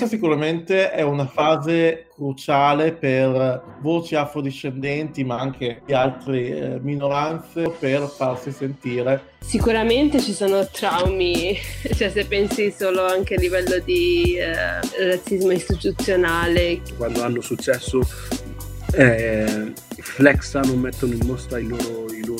Questa sicuramente è una fase cruciale per voci afrodiscendenti, ma anche di altre eh, minoranze, per farsi sentire. Sicuramente ci sono traumi, cioè se pensi solo anche a livello di eh, razzismo istituzionale. Quando hanno successo eh, flexano, mettono in mostra i loro, i loro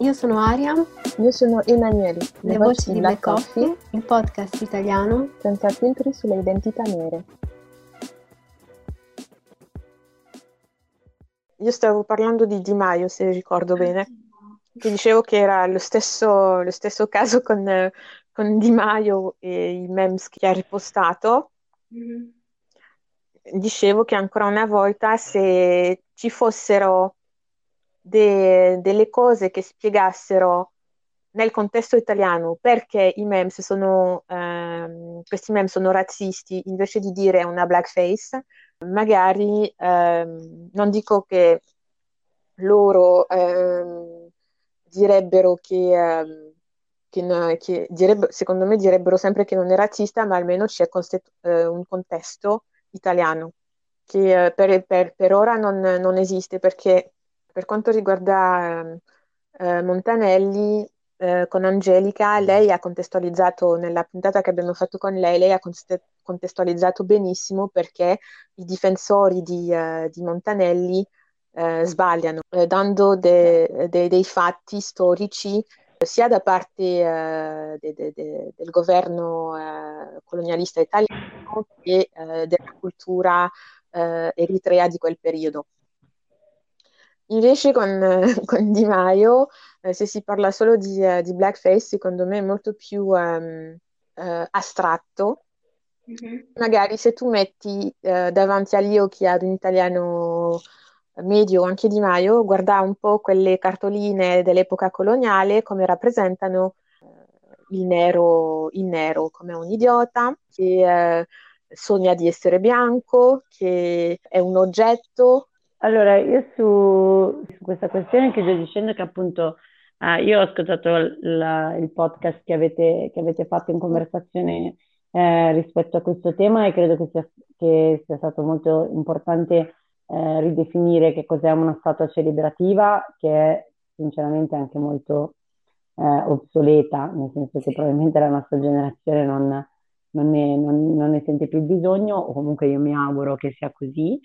io sono Aria. Io sono Emanuele. Le, Le voci di Black Coffee, Coffee, il podcast italiano senza filtri sulle identità nere. Io stavo parlando di Di Maio, se ricordo bene. Ti dicevo che era lo stesso, lo stesso caso con, con, Di Maio e i memes che ha ripostato. Mm-hmm. Dicevo che ancora una volta se ci fossero de- delle cose che spiegassero nel contesto italiano perché i memes sono, ehm, questi memes sono razzisti invece di dire una blackface, magari ehm, non dico che loro ehm, direbbero che, ehm, che, che direbbero, secondo me direbbero sempre che non è razzista, ma almeno c'è const- eh, un contesto italiano che eh, per, per, per, ora non, non esiste perché per quanto riguarda ehm, eh, Montanelli, eh, con Angelica, lei ha contestualizzato nella puntata che abbiamo fatto con lei, lei ha contestualizzato benissimo perché i difensori di, uh, di Montanelli uh, sbagliano, uh, dando de, de, dei fatti storici sia da parte de, de, del governo colonialista italiano che della cultura eritrea di quel periodo. Invece con, con Di Maio, eh, se si parla solo di, uh, di, blackface, secondo me è molto più um, uh, astratto. Mm-hmm. Magari se tu metti uh, davanti agli occhi ad un italiano medio, anche Di Maio, guarda un po' quelle cartoline dell'epoca coloniale, come rappresentano il nero, il nero come un idiota, che sogna di essere bianco, che è un oggetto, allora, io su, su questa questione chiudo dicendo che appunto eh, io ho ascoltato la, il podcast che avete, che avete, fatto in conversazione eh, rispetto a questo tema e credo che sia, che sia stato molto importante eh, ridefinire che cos'è una statua celebrativa, che è sinceramente anche molto eh, obsoleta, nel senso che probabilmente la nostra generazione non, non, ne, non, non ne sente più bisogno, o comunque io mi auguro che sia così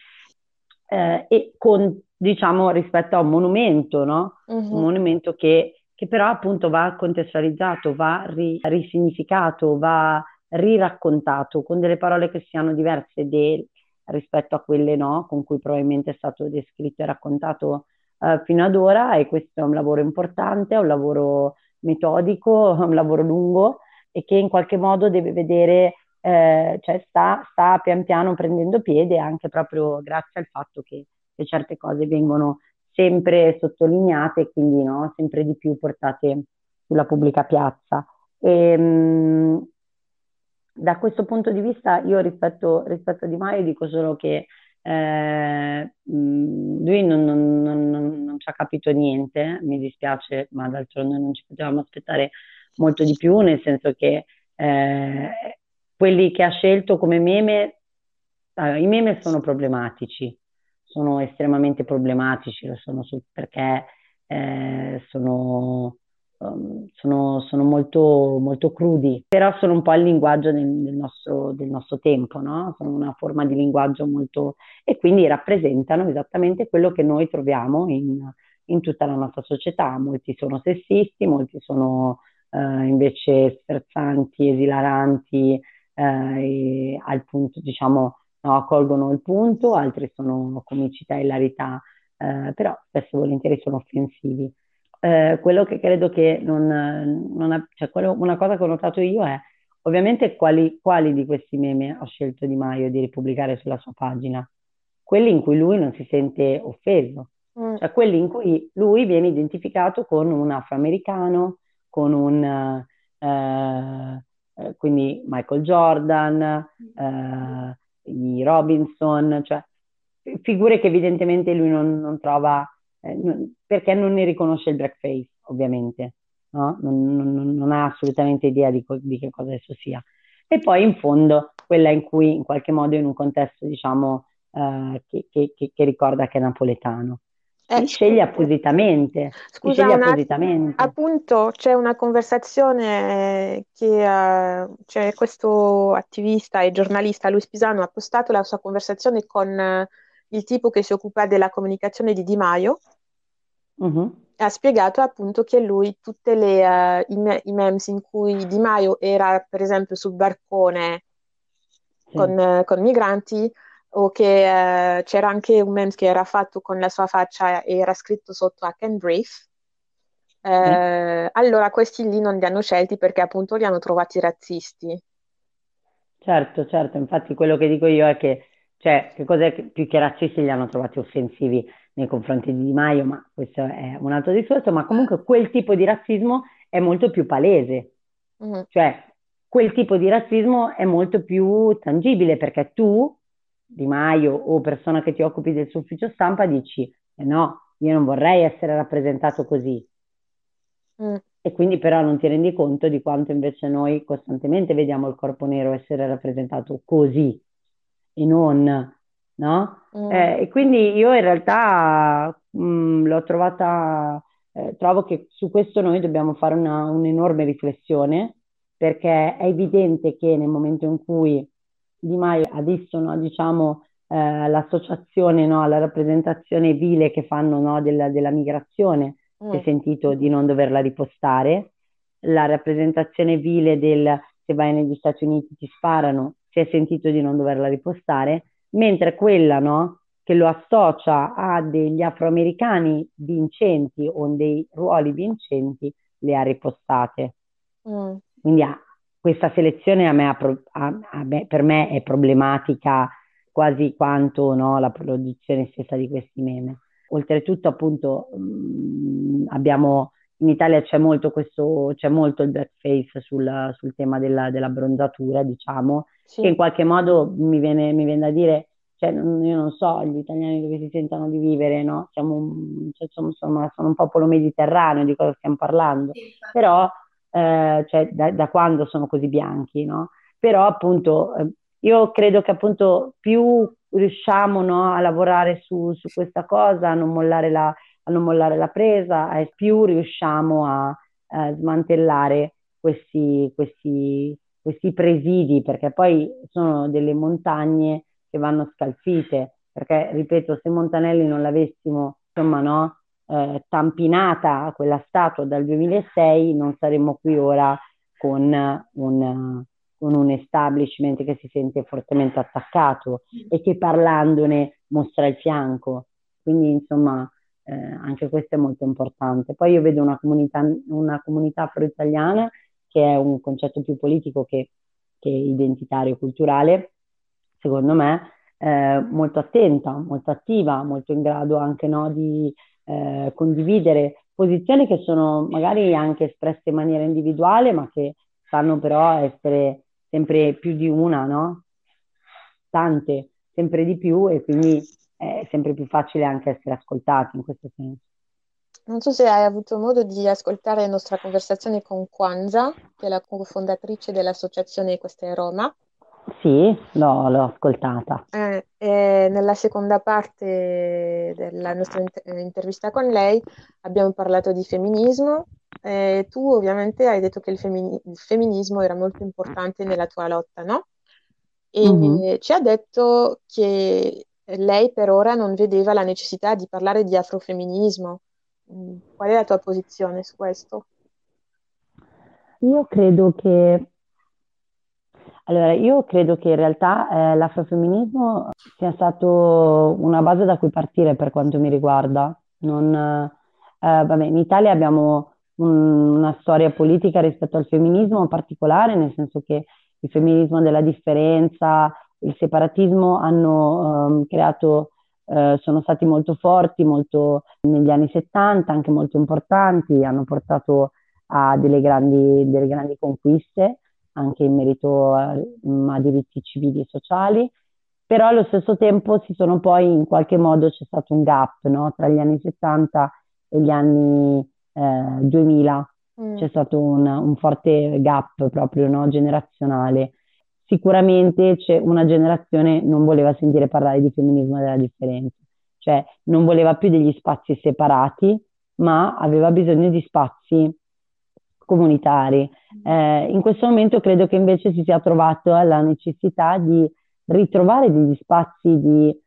eh, e con, diciamo, rispetto a un monumento, no? Uh-huh. Un monumento che, che, però appunto va contestualizzato, va ri- risignificato, va riraccontato con delle parole che siano diverse de- rispetto a quelle no, con cui probabilmente è stato descritto e raccontato uh, fino ad ora e questo è un lavoro importante, è un lavoro metodico, è un lavoro lungo e che in qualche modo deve vedere eh, cioè sta, sta, pian piano prendendo piede anche proprio grazie al fatto che, che certe cose vengono sempre sottolineate e quindi no, sempre di più portate sulla pubblica piazza. E, ehm, mh, da questo punto di vista io rispetto, rispetto a Di Maio dico solo che eh, lui non, non, non, non, ci ha capito niente, mi dispiace, ma d'altronde non ci potevamo aspettare molto di più, nel senso che eh, quelli che ha scelto come meme, allora, i meme sono problematici, sono estremamente problematici, lo sono su, perché eh, sono, um, sono, sono molto, molto, crudi, però sono un po' il linguaggio del, del, nostro, del nostro, tempo, no? sono una forma di linguaggio molto... e quindi rappresentano esattamente quello che noi troviamo in, in tutta la nostra società. Molti sono sessisti, molti sono eh, invece sferzanti, esilaranti, eh, al punto, diciamo, no, colgono il punto, altri sono comicità e hilarità, eh, però spesso e volentieri sono offensivi. Eh, quello che credo che non, non ha, cioè quello, una cosa che ho notato io è ovviamente quali, quali di questi meme ha scelto Di Maio di ripubblicare sulla sua pagina. quelli in cui lui non si sente offeso, mm. cioè quelli in cui lui viene identificato con un afroamericano, con un, eh, eh, quindi Michael Jordan, eh, i Robinson, cioè figure che evidentemente lui non, non trova, eh, non, perché non ne riconosce il blackface, ovviamente, no? non, non, ha assolutamente idea di, co- di che cosa esso sia. E poi in fondo quella in cui in qualche modo in un contesto diciamo eh, che, che, che, ricorda che è napoletano. Eh, sceglie appositamente. Scusa, sceglie appositamente. appunto c'è una conversazione che uh, c'è questo attivista e giornalista, Luis Pisano, ha postato la sua conversazione con uh, il tipo che si occupa della comunicazione di Di Maio. Uh-huh. Ha spiegato appunto che lui tutte le uh, i, me- i, memes in cui Di Maio era per esempio sul barcone sì. con, con migranti o che eh, c'era anche un meme che era fatto con la sua faccia e era scritto sotto I can breathe. Eh, mm. Allora questi lì non li hanno scelti perché appunto li hanno trovati razzisti. Certo, certo, infatti quello che dico io è che, cioè, che cos'è che più che razzisti li hanno trovati offensivi nei confronti di Di Maio, ma questo è un altro discorso, ma comunque quel tipo di razzismo è molto più palese, mm. cioè quel tipo di razzismo è molto più tangibile perché tu di Maio o persona che ti occupi del suo ufficio stampa dici eh no, io non vorrei essere rappresentato così. Mm. E quindi però non ti rendi conto di quanto invece noi costantemente vediamo il corpo nero essere rappresentato così e non, no? Mm. Eh, e quindi io in realtà mh, mm, l'ho trovata, eh, trovo che su questo noi dobbiamo fare una, un'enorme riflessione perché è evidente che nel momento in cui di Maio adesso no, diciamo, eh, l'associazione no, alla rappresentazione vile che fanno no, della, della, migrazione, mm. si è sentito di non doverla ripostare, la rappresentazione vile del se vai negli Stati Uniti ti sparano, si è sentito di non doverla ripostare, mentre quella no, che lo associa a degli afroamericani vincenti o dei ruoli vincenti le ha ripostate. Mm. Quindi ha, questa selezione a me, a, a, a me, per me è problematica quasi quanto no, la produzione stessa di questi meme. Oltretutto, appunto, mh, mm, abbiamo in Italia c'è molto questo, c'è molto il blackface sul, sul tema della, della, bronzatura, diciamo, sì. che in qualche modo mi viene, mi viene da dire, cioè, io non so gli italiani dove si sentono di vivere, no? Siamo, cioè, sono, sono, sono un popolo mediterraneo, di cosa stiamo parlando, però eh, cioè da, da, quando sono così bianchi, no? Però appunto eh, io credo che appunto più riusciamo no, a lavorare su, su, questa cosa, a non mollare la, non mollare la presa, eh, più riusciamo a, a smantellare questi, questi, questi presidi, perché poi sono delle montagne che vanno scalfite, perché ripeto, se Montanelli non l'avessimo, insomma, no, eh, tampinata quella statua dal 2006, non saremmo qui ora con un, con un establishment che si sente fortemente attaccato e che parlandone mostra il fianco. Quindi, insomma, eh, anche questo è molto importante. Poi io vedo una comunità, una comunità afro-italiana che è un concetto più politico che, che identitario, culturale, secondo me, eh, molto attenta, molto attiva, molto in grado anche no, di eh, condividere posizioni che sono magari anche espresse in maniera individuale, ma che sanno però essere sempre più di una, no? Tante, sempre di più e quindi è sempre più facile anche essere ascoltati in questo senso. Non so se hai avuto modo di ascoltare la nostra conversazione con Kwanza, che è la cofondatrice dell'associazione Questa è Roma. Sì, no, l'ho ascoltata. Eh, eh, nella seconda parte della nostra inter- intervista con lei abbiamo parlato di femminismo. Eh, tu ovviamente hai detto che il, femmini- il, femminismo era molto importante nella tua lotta, no? E mm-hmm. ci ha detto che lei per ora non vedeva la necessità di parlare di afrofemminismo. Mm, qual è la tua posizione su questo? Io credo che allora, io credo che in realtà eh, l'afrofemminismo sia stato una base da cui partire per quanto mi riguarda. Non, eh, vabbè, in Italia abbiamo un, una storia politica rispetto al femminismo particolare, nel senso che il femminismo della differenza, il separatismo hanno creato eh, sono stati molto forti molto negli anni 70, anche molto importanti, hanno portato a delle grandi, delle grandi conquiste anche in merito a, a diritti civili e sociali, però allo stesso tempo si sono poi in qualche modo c'è stato un gap no? tra gli anni 70 e gli anni eh, 2000, mm. c'è stato un, un, forte gap proprio no? generazionale. Sicuramente c'è una generazione non voleva sentire parlare di femminismo della differenza, cioè non voleva più degli spazi separati, ma aveva bisogno di spazi comunitari. Eh, in questo momento credo che invece si sia trovato la necessità di ritrovare degli spazi di,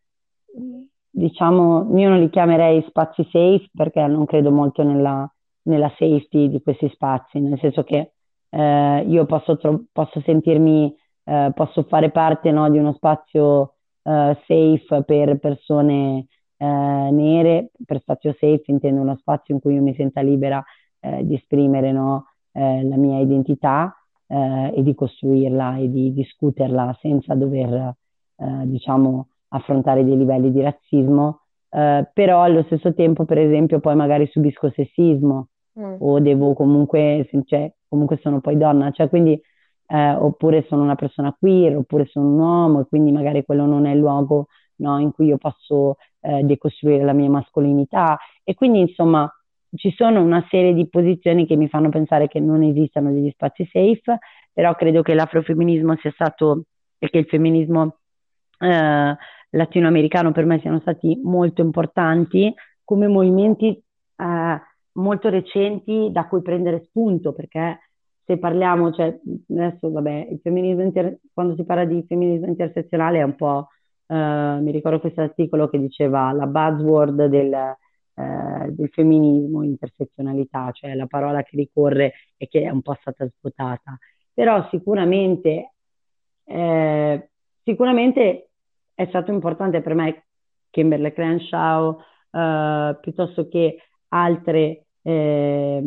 diciamo, io non li chiamerei spazi safe perché non credo molto nella, nella safety di questi spazi, nel senso che eh, io posso, tro- posso sentirmi, eh, posso fare parte no, di uno spazio eh, safe per persone eh, nere, per spazio safe intendo uno spazio in cui io mi senta libera eh, di esprimere no, eh, la mia identità eh, e di costruirla e di discuterla senza dover, eh, diciamo, affrontare dei livelli di razzismo, eh, però allo stesso tempo, per esempio, poi magari subisco sessismo mm. o devo comunque, cioè, comunque sono poi donna, cioè quindi eh, oppure sono una persona queer, oppure sono un uomo e quindi magari quello non è il luogo no, in cui io posso eh, decostruire la mia mascolinità e quindi insomma ci sono una serie di posizioni che mi fanno pensare che non esistano degli spazi safe, però credo che l'afrofemminismo sia stato e che il femminismo eh, latinoamericano per me siano stati molto importanti come movimenti eh, molto recenti da cui prendere spunto, perché se parliamo, cioè adesso vabbè, il femminismo inter- quando si parla di femminismo intersezionale è un po', eh, mi ricordo questo articolo che diceva la buzzword del eh, del femminismo, intersezionalità, cioè la parola che ricorre e che è un po' stata svuotata. Però sicuramente, eh, sicuramente è stato importante per me Kimberly Crenshaw eh, piuttosto che altre eh,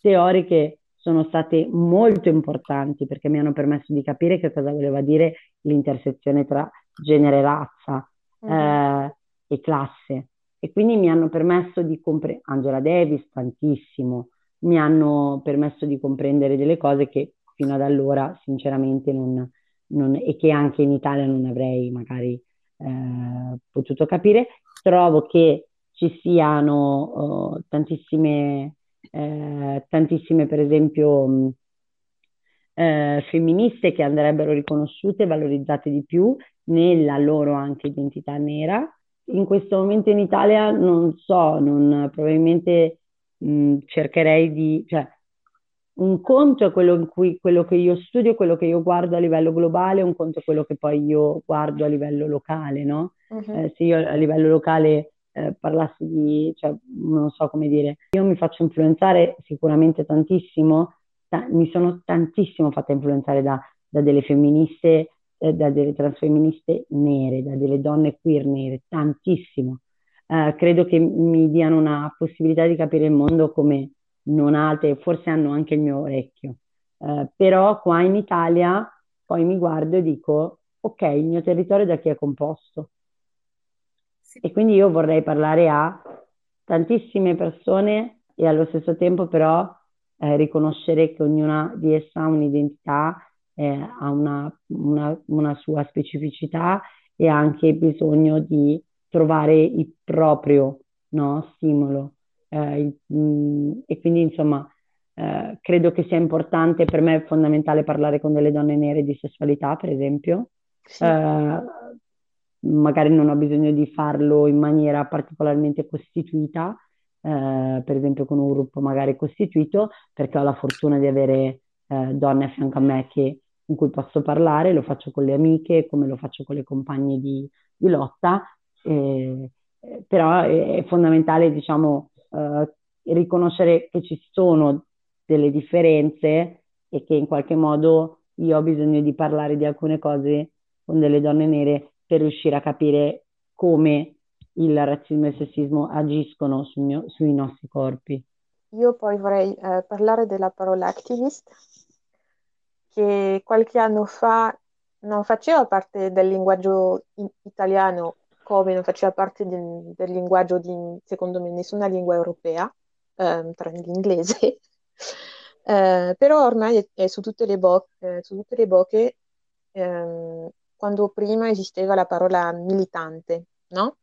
teoriche sono state molto importanti perché mi hanno permesso di capire che cosa voleva dire l'intersezione tra genere, razza mm-hmm. e classe e quindi mi hanno permesso di comprendere, Angela Davis tantissimo, mi hanno permesso di comprendere delle cose che fino ad allora sinceramente non, non e che anche in Italia non avrei magari eh, potuto capire. Trovo che ci siano oh, tantissime, eh, tantissime per esempio mh, eh, femministe che andrebbero riconosciute e valorizzate di più nella loro anche identità nera in questo momento in Italia non so, non, probabilmente mh, cercherei di, cioè, un conto è quello, in cui, quello che io studio, quello che io guardo a livello globale, un conto è quello che poi io guardo a livello locale, no? Uh-huh. Eh, se io a livello locale eh, parlassi di, cioè, non so come dire, io mi faccio influenzare sicuramente tantissimo, ta- mi sono tantissimo fatta influenzare da, da delle femministe eh, da delle transfemministe nere, da delle donne queer nere, tantissimo. Eh, credo che mi diano una possibilità di capire il mondo come non altre, forse hanno anche il mio orecchio. Eh, però qua in Italia poi mi guardo e dico, ok, il mio territorio da chi è composto? Sì. E quindi io vorrei parlare a tantissime persone e allo stesso tempo però eh, riconoscere che ognuna di esse ha un'identità eh, ha una, una, una, sua specificità e ha anche bisogno di trovare il proprio no, stimolo. Eh, il, mm, e quindi insomma eh, credo che sia importante, per me è fondamentale parlare con delle donne nere di sessualità, per esempio. Sì. Eh, magari non ho bisogno di farlo in maniera particolarmente costituita, eh, per esempio con un gruppo magari costituito, perché ho la fortuna di avere eh, donne a fianco a me che in cui posso parlare, lo faccio con le amiche, come lo faccio con le compagne di, di lotta, eh, però è, fondamentale, diciamo, eh, riconoscere che ci sono delle differenze e che in qualche modo io ho bisogno di parlare di alcune cose con delle donne nere per riuscire a capire come il razzismo e il sessismo agiscono sul mio, sui nostri corpi. Io poi vorrei eh, parlare della parola activist, che qualche anno fa non faceva parte del linguaggio italiano come non faceva parte di- del linguaggio di, secondo me, nessuna lingua europea, ehm, tranne l'inglese, Eh, però ormai è, è su tutte le bo- eh, su tutte le bocche, ehm, quando prima esisteva la parola militante, no?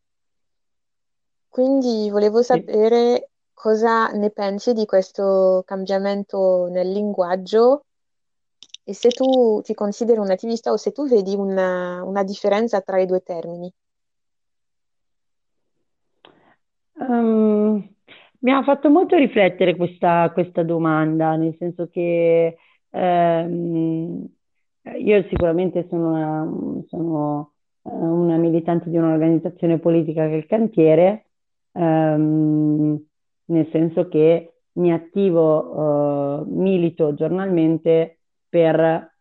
Quindi volevo Sì. sapere cosa ne pensi di questo cambiamento nel linguaggio e se tu ti consideri un attivista o se tu vedi una, una differenza tra i due termini. Um, mi ha fatto molto riflettere questa, questa domanda, nel senso che ehm, io sicuramente sono una, sono eh, una militante di un'organizzazione politica che è il cantiere, ehm, nel senso che mi attivo, eh, milito giornalmente per,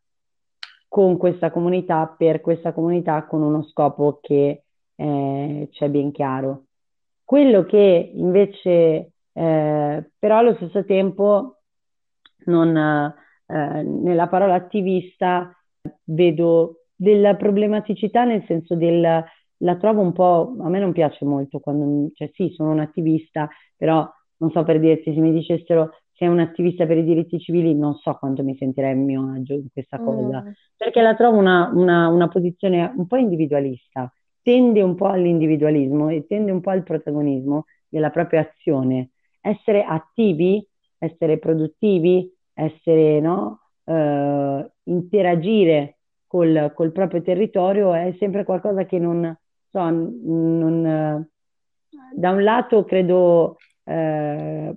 con questa comunità, per questa comunità con uno scopo che eh, c'è ben chiaro. Quello che invece, eh, però allo stesso tempo, non, eh, nella parola attivista vedo della problematicità nel senso del la trovo un po', a me non piace molto quando, cioè sì, sono un attivista, però non so per dirti, se mi dicessero sei un attivista per i diritti civili, non so quanto mi sentirei a mio agio in questa cosa, mm. perché la trovo una, una, una posizione un po' individualista, tende un po' all'individualismo e tende un po' al protagonismo della propria azione. Essere attivi, essere produttivi, essere, no, eh, interagire col, col, proprio territorio è sempre qualcosa che non, so, non, eh, da un lato credo eh,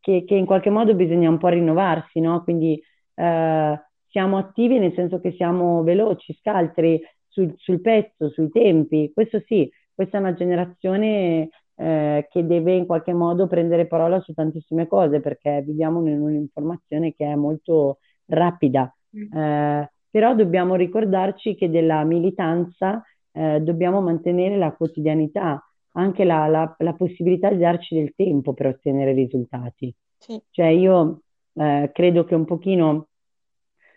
che, che, in qualche modo bisogna un po' rinnovarsi, no? Quindi eh, siamo attivi nel senso che siamo veloci, scaltri sul, sul pezzo, sui tempi. Questo sì, questa è una generazione eh, che deve in qualche modo prendere parola su tantissime cose perché viviamo in un'informazione che è molto rapida. Mm. Eh, però dobbiamo ricordarci che della militanza eh, dobbiamo mantenere la quotidianità, anche la, la, la, possibilità di darci del tempo per ottenere risultati. Sì. Cioè io eh, credo che un pochino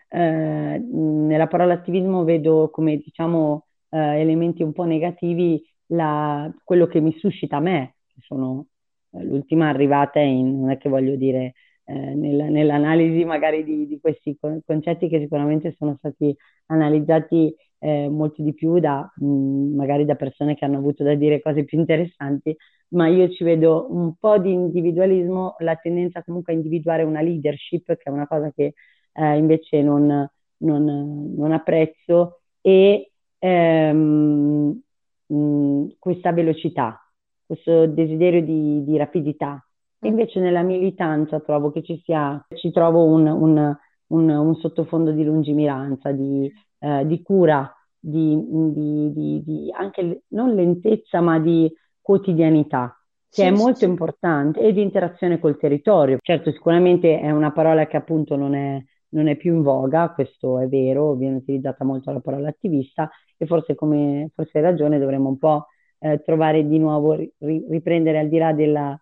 eh, nella parola attivismo vedo come diciamo eh, elementi un po' negativi la, quello che mi suscita a me, che sono eh, l'ultima arrivata in, non è che voglio dire eh, nel, nell'analisi magari di, di, questi concetti che sicuramente sono stati analizzati eh, molto di più da mh, mm, magari da persone che hanno avuto da dire cose più interessanti, ma io ci vedo un po' di individualismo, la tendenza comunque a individuare una leadership, che è una cosa che eh, invece non, non, non, apprezzo, e ehm, mh, questa velocità, questo desiderio di, di rapidità. E mm. invece nella militanza trovo che ci sia, ci trovo un, un, un, un sottofondo di lungimiranza, di, eh, di cura, di, di, di, anche non lentezza, ma di quotidianità, che sì, è molto sì. importante, e di interazione col territorio. Certo, sicuramente è una parola che appunto non è, non è più in voga, questo è vero, viene utilizzata molto la parola attivista e forse come forse hai ragione dovremmo un po' eh, trovare di nuovo, ri, riprendere al di là del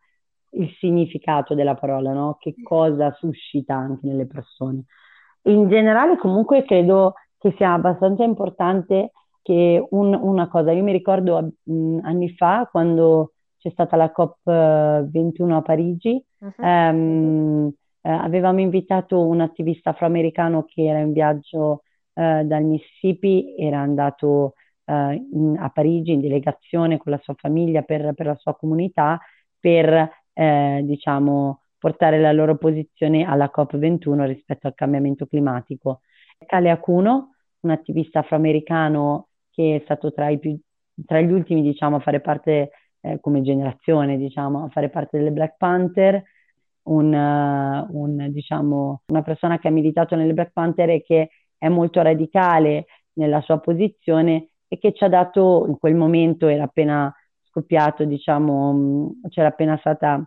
significato della parola, no? che cosa suscita anche nelle persone. In generale comunque credo che sia abbastanza importante che un, una cosa, io mi ricordo mh, anni fa quando c'è stata la COP21 a Parigi, uh-huh. ehm, eh, avevamo invitato un attivista afroamericano che era in viaggio eh, dal Mississippi, era andato eh, in, a Parigi in delegazione con la sua famiglia per, per la sua comunità per eh, diciamo, portare la loro posizione alla COP21 rispetto al cambiamento climatico. Kale Akuno, un attivista afroamericano che è stato tra, più, tra gli ultimi diciamo, a fare parte eh, come generazione, diciamo, a fare parte delle Black Panther, un, uh, un, diciamo, una persona che ha militato nelle Black Panther e che è molto radicale nella sua posizione e che ci ha dato, in quel momento era appena scoppiato, diciamo, c'era appena stata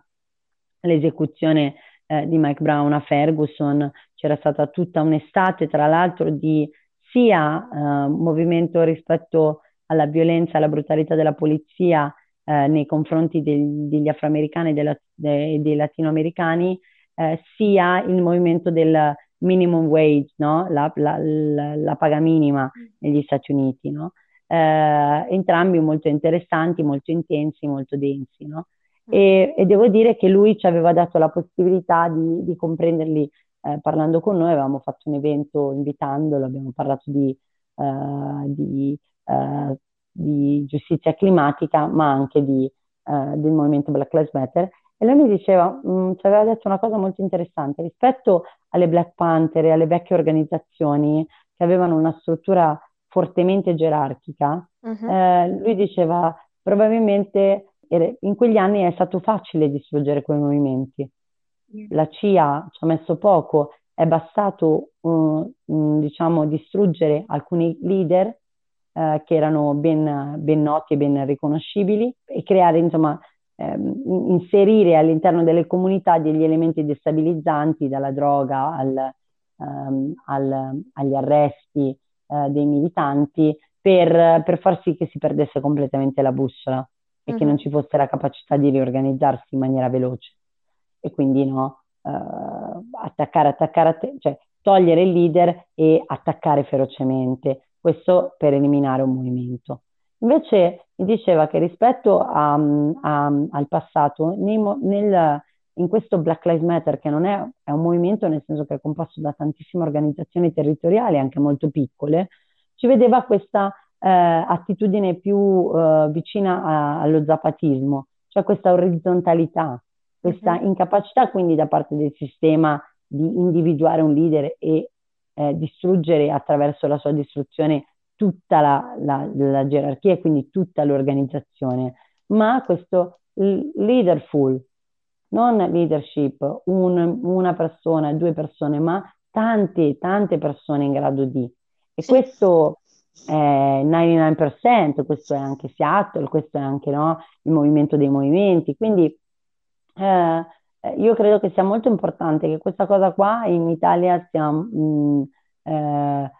l'esecuzione eh, di Mike Brown a Ferguson, c'era stata tutta un'estate, tra l'altro, di sia eh, movimento rispetto alla violenza alla brutalità della polizia eh, nei confronti del, degli afroamericani e della, de, dei latinoamericani, eh, sia il movimento del minimum wage, no? la, la, la, la, paga minima negli Stati Uniti. No? eh, entrambi molto interessanti, molto intensi, molto densi, no? E, e, devo dire che lui ci aveva dato la possibilità di, di comprenderli eh, parlando con noi, avevamo fatto un evento invitandolo, abbiamo parlato di, uh, di, uh, di, giustizia climatica, ma anche di, uh, del movimento Black Lives Matter. E lui mi diceva, mh, mm, ci aveva detto una cosa molto interessante, rispetto alle Black Panther e alle vecchie organizzazioni che avevano una struttura fortemente gerarchica, uh-huh. eh, lui diceva probabilmente in quegli anni è stato facile distruggere quei movimenti. La CIA ci ha messo poco, è bastato uh, diciamo, distruggere alcuni leader uh, che erano ben, ben, noti e ben riconoscibili e creare, insomma, ehm, inserire all'interno delle comunità degli elementi destabilizzanti, dalla droga al, um, al, agli arresti uh, dei militanti, per, per far sì che si perdesse completamente la bussola e che non ci fosse la capacità di riorganizzarsi in maniera veloce. E quindi no, uh, attaccare, attaccare, att- cioè togliere il leader e attaccare ferocemente, questo per eliminare un movimento. Invece mi diceva che rispetto a, a, al passato, nei, nel, in questo Black Lives Matter, che non è, è, un movimento nel senso che è composto da tantissime organizzazioni territoriali, anche molto piccole, ci vedeva questa eh, attitudine più eh, vicina a, allo zapatismo, cioè questa orizzontalità, questa uh-huh. incapacità quindi da parte del sistema di individuare un leader e eh, distruggere attraverso la sua distruzione tutta la, la, la, gerarchia e quindi tutta l'organizzazione, ma questo leaderful, non leadership, un, una persona, due persone, ma tante, tante persone in grado di. E sì. questo eh, 99%, questo è anche Seattle, questo è anche no, il movimento dei movimenti, quindi eh, io credo che sia molto importante che questa cosa qua in Italia sia mh, mm, eh,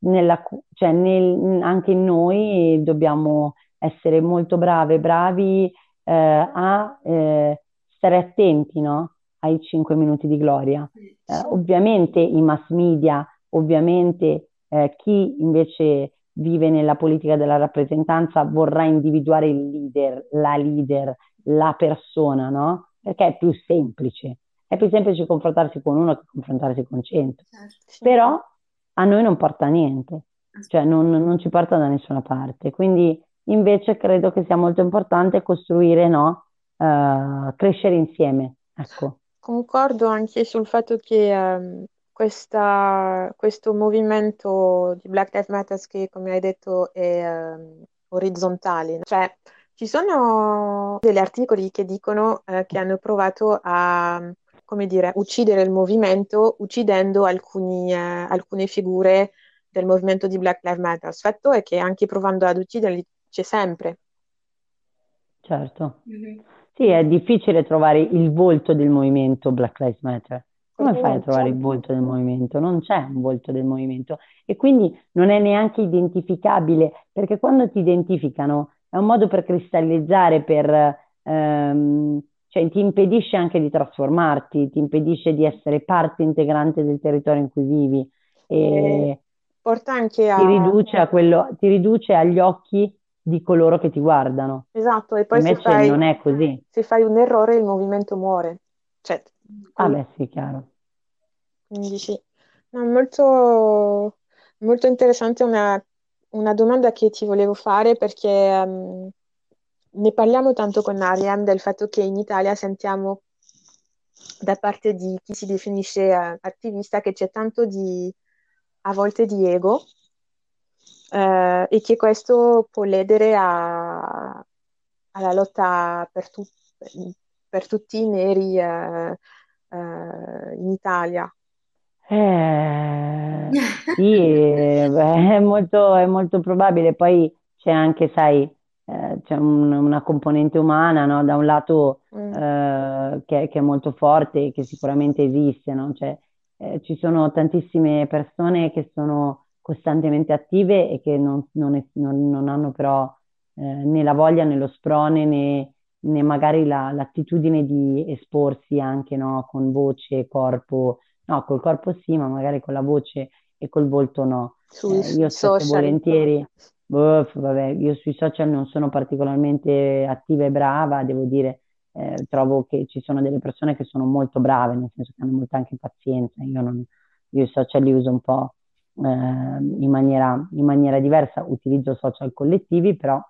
nella, cioè nel, anche noi dobbiamo essere molto brave, bravi eh, a eh, stare attenti no? ai 5 minuti di gloria. Eh, ovviamente i mass media, ovviamente eh, chi invece vive nella politica della rappresentanza vorrà individuare il leader, la leader, la persona, no? Perché è più semplice. È più semplice confrontarsi con uno che confrontarsi con cento. Certo. Però a noi non porta a niente, cioè non, non, ci porta da nessuna parte. Quindi invece credo che sia molto importante costruire, no? Uh, crescere insieme. Ecco. Concordo anche sul fatto che um, questa, questo movimento di Black Lives Matter che, come hai detto, è um, orizzontale. Cioè, ci sono degli articoli che dicono uh, che hanno provato a, come dire, uccidere il movimento uccidendo alcuni, uh, alcune figure del movimento di Black Lives Matter. Il fatto è che anche provando ad ucciderli c'è sempre. Certo. Mm-hmm. Sì, è difficile trovare il volto del movimento Black Lives Matter. Come fai a trovare il volto del movimento? Non c'è un volto del movimento e quindi non è neanche identificabile, perché quando ti identificano è un modo per cristallizzare, per, ehm, cioè ti impedisce anche di trasformarti, ti impedisce di essere parte integrante del territorio in cui vivi e porta anche a... ti, riduce a quello, ti riduce agli occhi di coloro che ti guardano. Esatto, e poi Invece se fai, non è così. Se fai un errore il movimento muore. Cioè, Ah beh, sì, chiaro. Quindi sì. No, molto, molto interessante una, una domanda che ti volevo fare perché um, ne parliamo tanto con Ariam del fatto che in Italia sentiamo da parte di chi si definisce uh, attivista che c'è tanto di, a volte di ego uh, e che questo può ledere a, alla lotta per, tu, per, tutti i neri uh, eh, in Italia? Eh, sì, è molto, è molto probabile. Poi c'è anche, sai, eh, c'è un- una componente umana, no? Da un lato Mm. eh, che, che è molto forte, che sicuramente esiste, no? Cioè, eh, ci sono tantissime persone che sono costantemente attive e che non, non è- non- non hanno però eh, né la voglia né lo sprone né magari la, l'attitudine di esporsi anche no, con voce, e corpo, no, col corpo sì, ma magari con la voce e col volto no. Sui eh, io spesso volentieri, boh, vabbè, io sui social non sono particolarmente attiva e brava, devo dire, eh, trovo che ci sono delle persone che sono molto brave, nel senso che hanno molta anche pazienza, io, non, io i social li uso un po' eh, in maniera, in maniera diversa, utilizzo social collettivi, però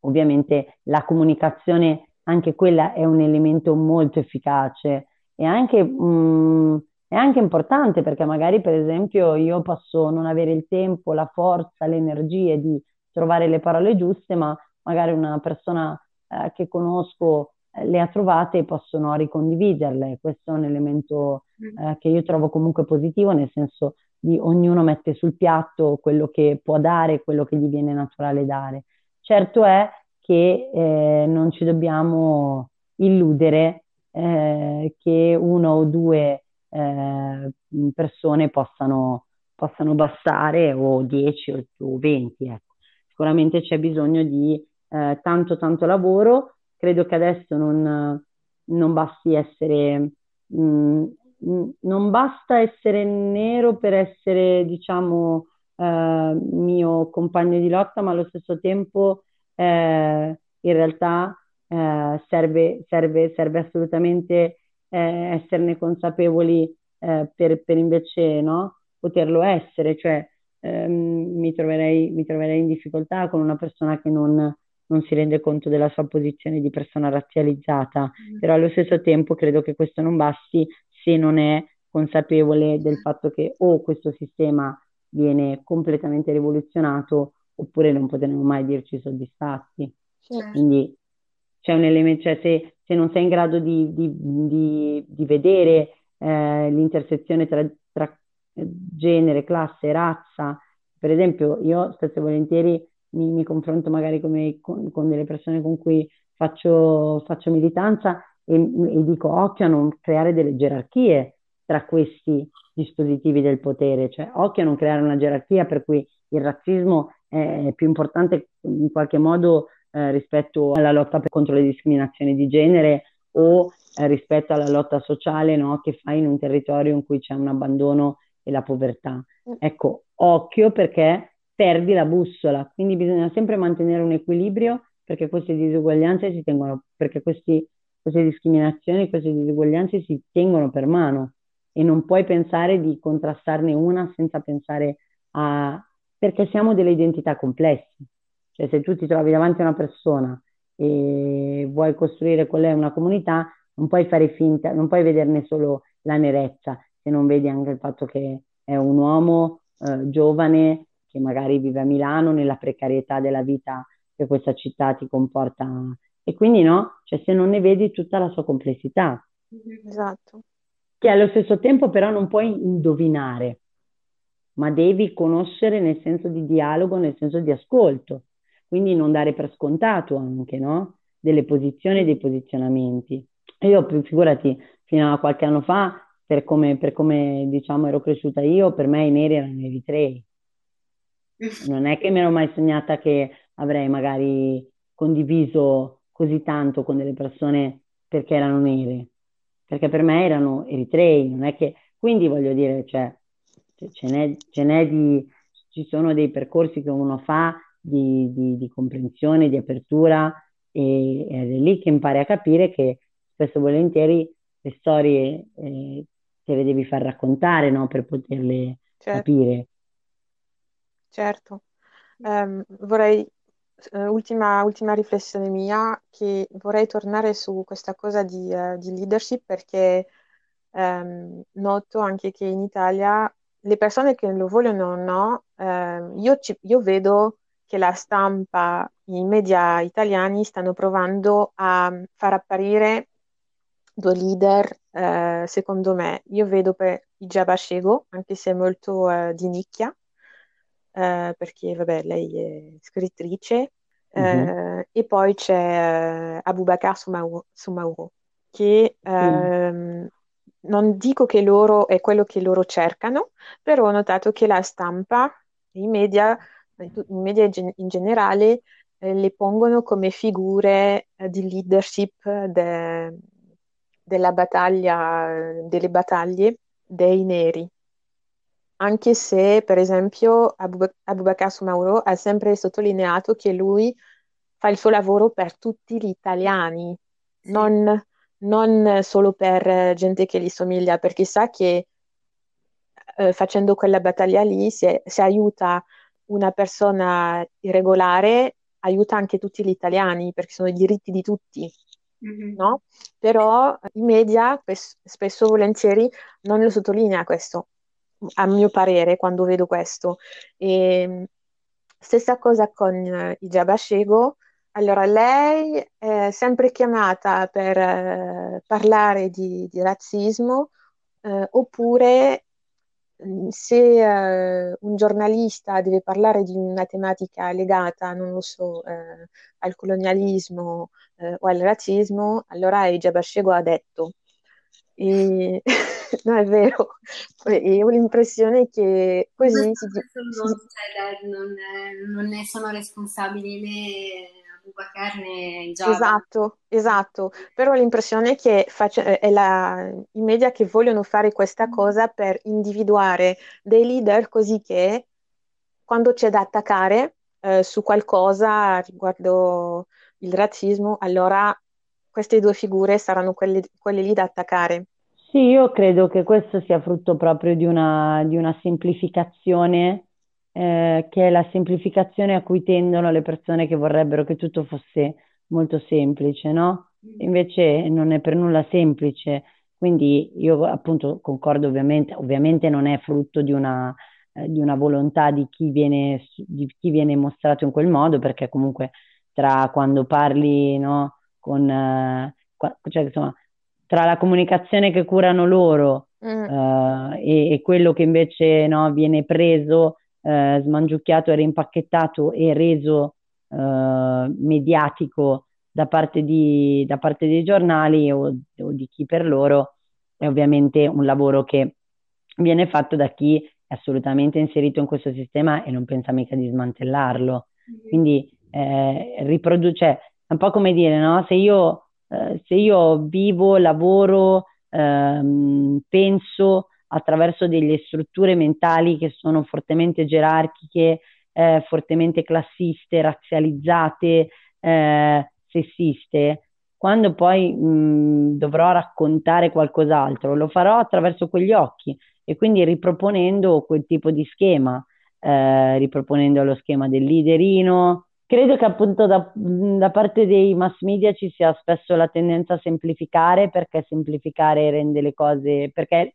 ovviamente la comunicazione, anche quella è un elemento molto efficace e anche... Mh, mm, è anche importante perché magari, per esempio, io posso non avere il tempo, la forza, le energie di trovare le parole giuste, ma magari una persona eh, che conosco eh, le ha trovate e possono ricondividerle. Questo è un elemento mm. eh, che io trovo comunque positivo, nel senso di ognuno mette sul piatto quello che può dare, quello che gli viene naturale dare. Certo è che eh, non ci dobbiamo illudere eh, che uno o due eh, persone possano, possano, bastare o 10 o 20. Ecco. Sicuramente c'è bisogno di eh, tanto tanto lavoro, credo che adesso non, non basti essere... Mh, mm, mm, non basta essere nero per essere, diciamo, eh, mio compagno di lotta, ma allo stesso tempo eh, in realtà eh, serve, serve, serve assolutamente eh, esserne consapevoli eh, per, per, invece no, poterlo essere, cioè ehm, mi, troverei, mi, troverei, in difficoltà con una persona che non, non, si rende conto della sua posizione di persona razzializzata, mm. però allo stesso tempo credo che questo non basti se non è consapevole del fatto che o questo sistema viene completamente rivoluzionato oppure non potremo mai dirci soddisfatti. Certo. Quindi c'è un elemento, cioè se, se, non sei in grado di, di, di, di vedere eh, l'intersezione tra, tra, genere, classe, razza, per esempio io spesso e volentieri mi, mi confronto magari come, con, con, delle persone con cui faccio, faccio militanza e, e dico occhio a non creare delle gerarchie tra questi dispositivi del potere, cioè occhio a non creare una gerarchia per cui il razzismo è più importante in qualche modo eh, rispetto alla lotta contro le discriminazioni di genere o eh, rispetto alla lotta sociale no, che fa in un territorio in cui c'è un abbandono e la povertà. Mm. Ecco, occhio perché perdi la bussola, quindi bisogna sempre mantenere un equilibrio perché queste disuguaglianze si tengono, perché questi, queste discriminazioni, queste disuguaglianze si tengono per mano e non puoi pensare di contrastarne una senza pensare a... perché siamo delle identità complesse. Cioè se tu ti trovi davanti a una persona e vuoi costruire qual è una comunità, non puoi fare finta, non puoi vederne solo la nerezza, se non vedi anche il fatto che è un uomo eh, giovane che magari vive a Milano nella precarietà della vita che questa città ti comporta. E quindi no, cioè se non ne vedi tutta la sua complessità. Esatto. Che allo stesso tempo però non puoi indovinare, ma devi conoscere nel senso di dialogo, nel senso di ascolto quindi non dare per scontato anche, no? Delle posizioni e dei posizionamenti. Io, figurati, fino a qualche anno fa, per come, per come diciamo ero cresciuta io, per me i neri erano eritrei. Non è che mi ero mai sognata che avrei magari condiviso così tanto con delle persone perché erano nere, perché per me erano eritrei, non è che... Quindi voglio dire, cioè, ce n'è, ce n'è di... ci sono dei percorsi che uno fa di, di, di comprensione, di apertura e, ed è lì che impari a capire che spesso e volentieri le storie eh, te le devi far raccontare no? per poterle certo. capire. Certo, um, vorrei, uh, ultima, ultima, riflessione mia, che vorrei tornare su questa cosa di, uh, di leadership perché um, noto anche che in Italia le persone che lo vogliono o no, uh, io, ci, io vedo che la stampa, i media italiani stanno provando a far apparire due leader, eh, secondo me. Io vedo per Ijaba Shego, anche se è molto eh, di nicchia, eh, perché vabbè, lei è scrittrice, mm-hmm. e poi c'è eh, Abubakar Soumaoro, Soumaoro che mm. non dico che loro è quello che loro cercano, però ho notato che la stampa, i media i media in generale eh, le pongono come figure eh, di leadership de, della battaglia, delle battaglie dei neri. Anche se per esempio Abu- Abubakar Sumauro ha sempre sottolineato che lui fa il suo lavoro per tutti gli italiani, non, non solo per gente che gli somiglia, perché sa che eh, facendo quella battaglia lì, se, se aiuta una persona irregolare, aiuta anche tutti gli italiani, perché sono i diritti di tutti. Mm-hmm. No? Però i media spesso e volentieri non lo sottolinea questo, a mio parere, quando vedo questo. E, stessa cosa con uh, Ijaba Shego. Allora, lei è sempre chiamata per uh, parlare di, di razzismo uh, oppure mm, se uh, un giornalista deve parlare di una tematica legata, non lo so, uh, al colonialismo uh, o al razzismo, allora Ejab Ashego ha detto. E... no, è vero. E ho l'impressione che così... Non, si... non, cioè, non, non ne sono responsabili né Abubakar né Java. Esatto, esatto. Però l'impressione è che face... è la... i media che vogliono fare questa mm. cosa per individuare dei leader così che quando c'è da attaccare eh, su qualcosa riguardo il razzismo, allora queste due figure saranno quelle, quelle lì da attaccare. Sì, io credo che questo sia frutto proprio di una, di una semplificazione eh, che è la semplificazione a cui tendono le persone che vorrebbero che tutto fosse molto semplice, no? Mm. Invece non è per nulla semplice, quindi io appunto concordo ovviamente, ovviamente non è frutto di una, eh, di una volontà di chi, viene, di chi viene mostrato in quel modo, perché comunque tra quando parli no, con, eh, cioè, insomma, tra la comunicazione che curano loro mm. uh, e, e, quello che invece no, viene preso eh, smangiucchiato e rimpacchettato e reso eh, mediatico da parte, di, da parte, dei giornali o, o, di chi per loro, è ovviamente un lavoro che viene fatto da chi è assolutamente inserito in questo sistema e non pensa mica di smantellarlo. Mm-hmm. Quindi eh, riproduce, è un po' come dire, no? se, io, eh, se io vivo, lavoro, ehm, penso attraverso delle strutture mentali che sono fortemente gerarchiche, eh, fortemente classiste, razzializzate, eh, sessiste. Quando poi mh, dovrò raccontare qualcos'altro, lo farò attraverso quegli occhi e quindi riproponendo quel tipo di schema, eh, riproponendo lo schema del liderino. Credo che appunto da, da, parte dei mass media ci sia spesso la tendenza a semplificare perché semplificare rende le cose, perché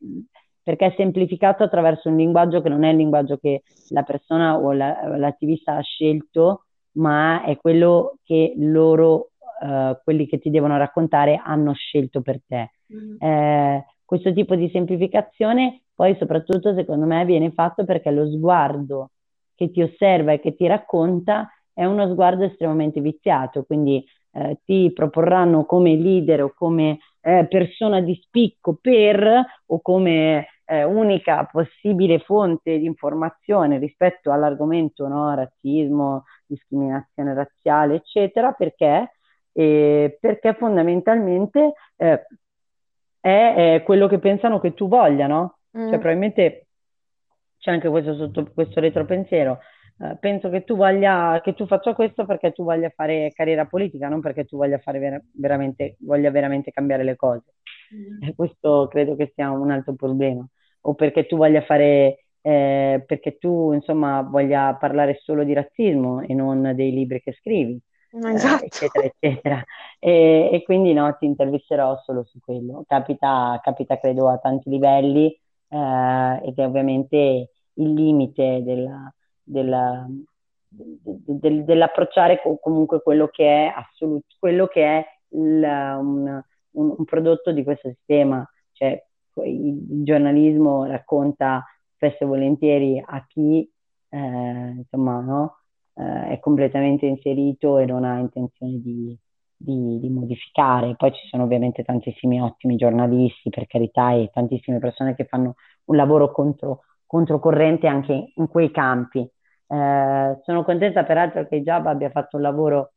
perché è semplificato attraverso un linguaggio che non è il linguaggio che la persona o la, l'attivista ha scelto, ma è quello che loro, uh, quelli che ti devono raccontare, hanno scelto per te. Mm. Eh, questo tipo di semplificazione poi soprattutto secondo me viene fatto perché lo sguardo che ti osserva e che ti racconta è uno sguardo estremamente viziato, quindi eh, ti proporranno come leader o come eh, persona di spicco per o come eh, unica possibile fonte di informazione rispetto all'argomento no, razzismo, discriminazione razziale, eccetera, perché, eh, perché fondamentalmente eh, è, quello che pensano che tu voglia, no? Cioè, mm. Cioè, probabilmente c'è anche questo, sotto, questo retropensiero. Uh, penso che tu voglia che tu faccia questo perché tu voglia fare carriera politica, non perché tu voglia fare ver- veramente, voglia veramente cambiare le cose. Mm. E questo credo che sia un altro problema o perché tu voglia fare, eh, perché tu insomma voglia parlare solo di razzismo e non dei libri che scrivi. Eh, esatto. Eh, eccetera, eccetera. E, e, quindi no, ti intervisterò solo su quello. Capita, capita credo, a tanti livelli eh, ed è ovviamente il limite della, della, del, dell'approcciare comunque quello che è assoluto, quello che è il, un, un, un, prodotto di questo sistema. Cioè, il giornalismo racconta spesso e volentieri a chi eh, insomma, no? eh, è completamente inserito e non ha intenzione di, di, di, modificare. Poi ci sono ovviamente tantissimi ottimi giornalisti, per carità, e tantissime persone che fanno un lavoro contro, controcorrente anche in quei campi. Eh, sono contenta peraltro che Jab abbia fatto un lavoro,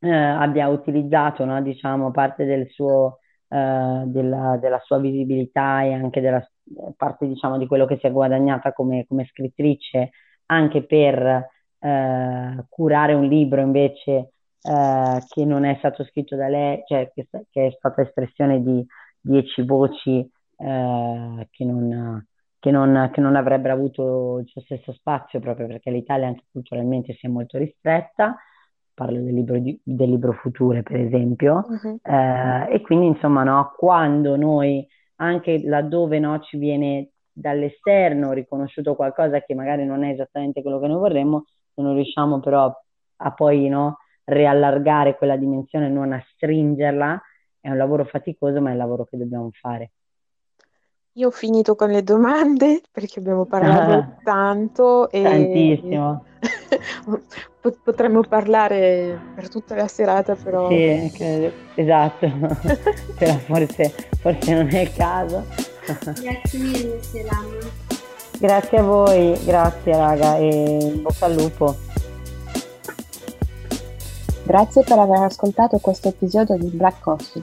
eh, abbia utilizzato no, diciamo, parte del suo eh, della, della, sua visibilità e anche della parte diciamo di quello che si è guadagnata come, come scrittrice anche per eh, curare un libro invece eh, che non è stato scritto da lei, cioè che, che è stata espressione di dieci voci che non, che, non, che, non, avrebbero avuto il suo stesso spazio proprio perché l'Italia anche culturalmente si è molto ristretta parlo del libro, di, del libro Future per esempio, uh-huh. eh, e quindi insomma no, quando noi anche laddove no, ci viene dall'esterno riconosciuto qualcosa che magari non è esattamente quello che noi vorremmo, se non riusciamo però a poi no, riallargare quella dimensione, non a stringerla, è un lavoro faticoso ma è il lavoro che dobbiamo fare. Io ho finito con le domande perché abbiamo parlato tanto e tantissimo. potremmo parlare per tutta la serata però. Sì, credo, esatto, però forse, forse, non è il caso. Grazie mille Selama. Grazie a voi, grazie raga e bocca al lupo. Grazie per aver ascoltato questo episodio di Black Coffee.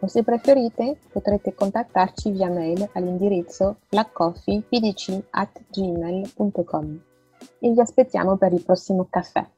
O se preferite potrete contattarci via mail all'indirizzo blackcoffeepdc.gmail.com e vi aspettiamo per il prossimo caffè.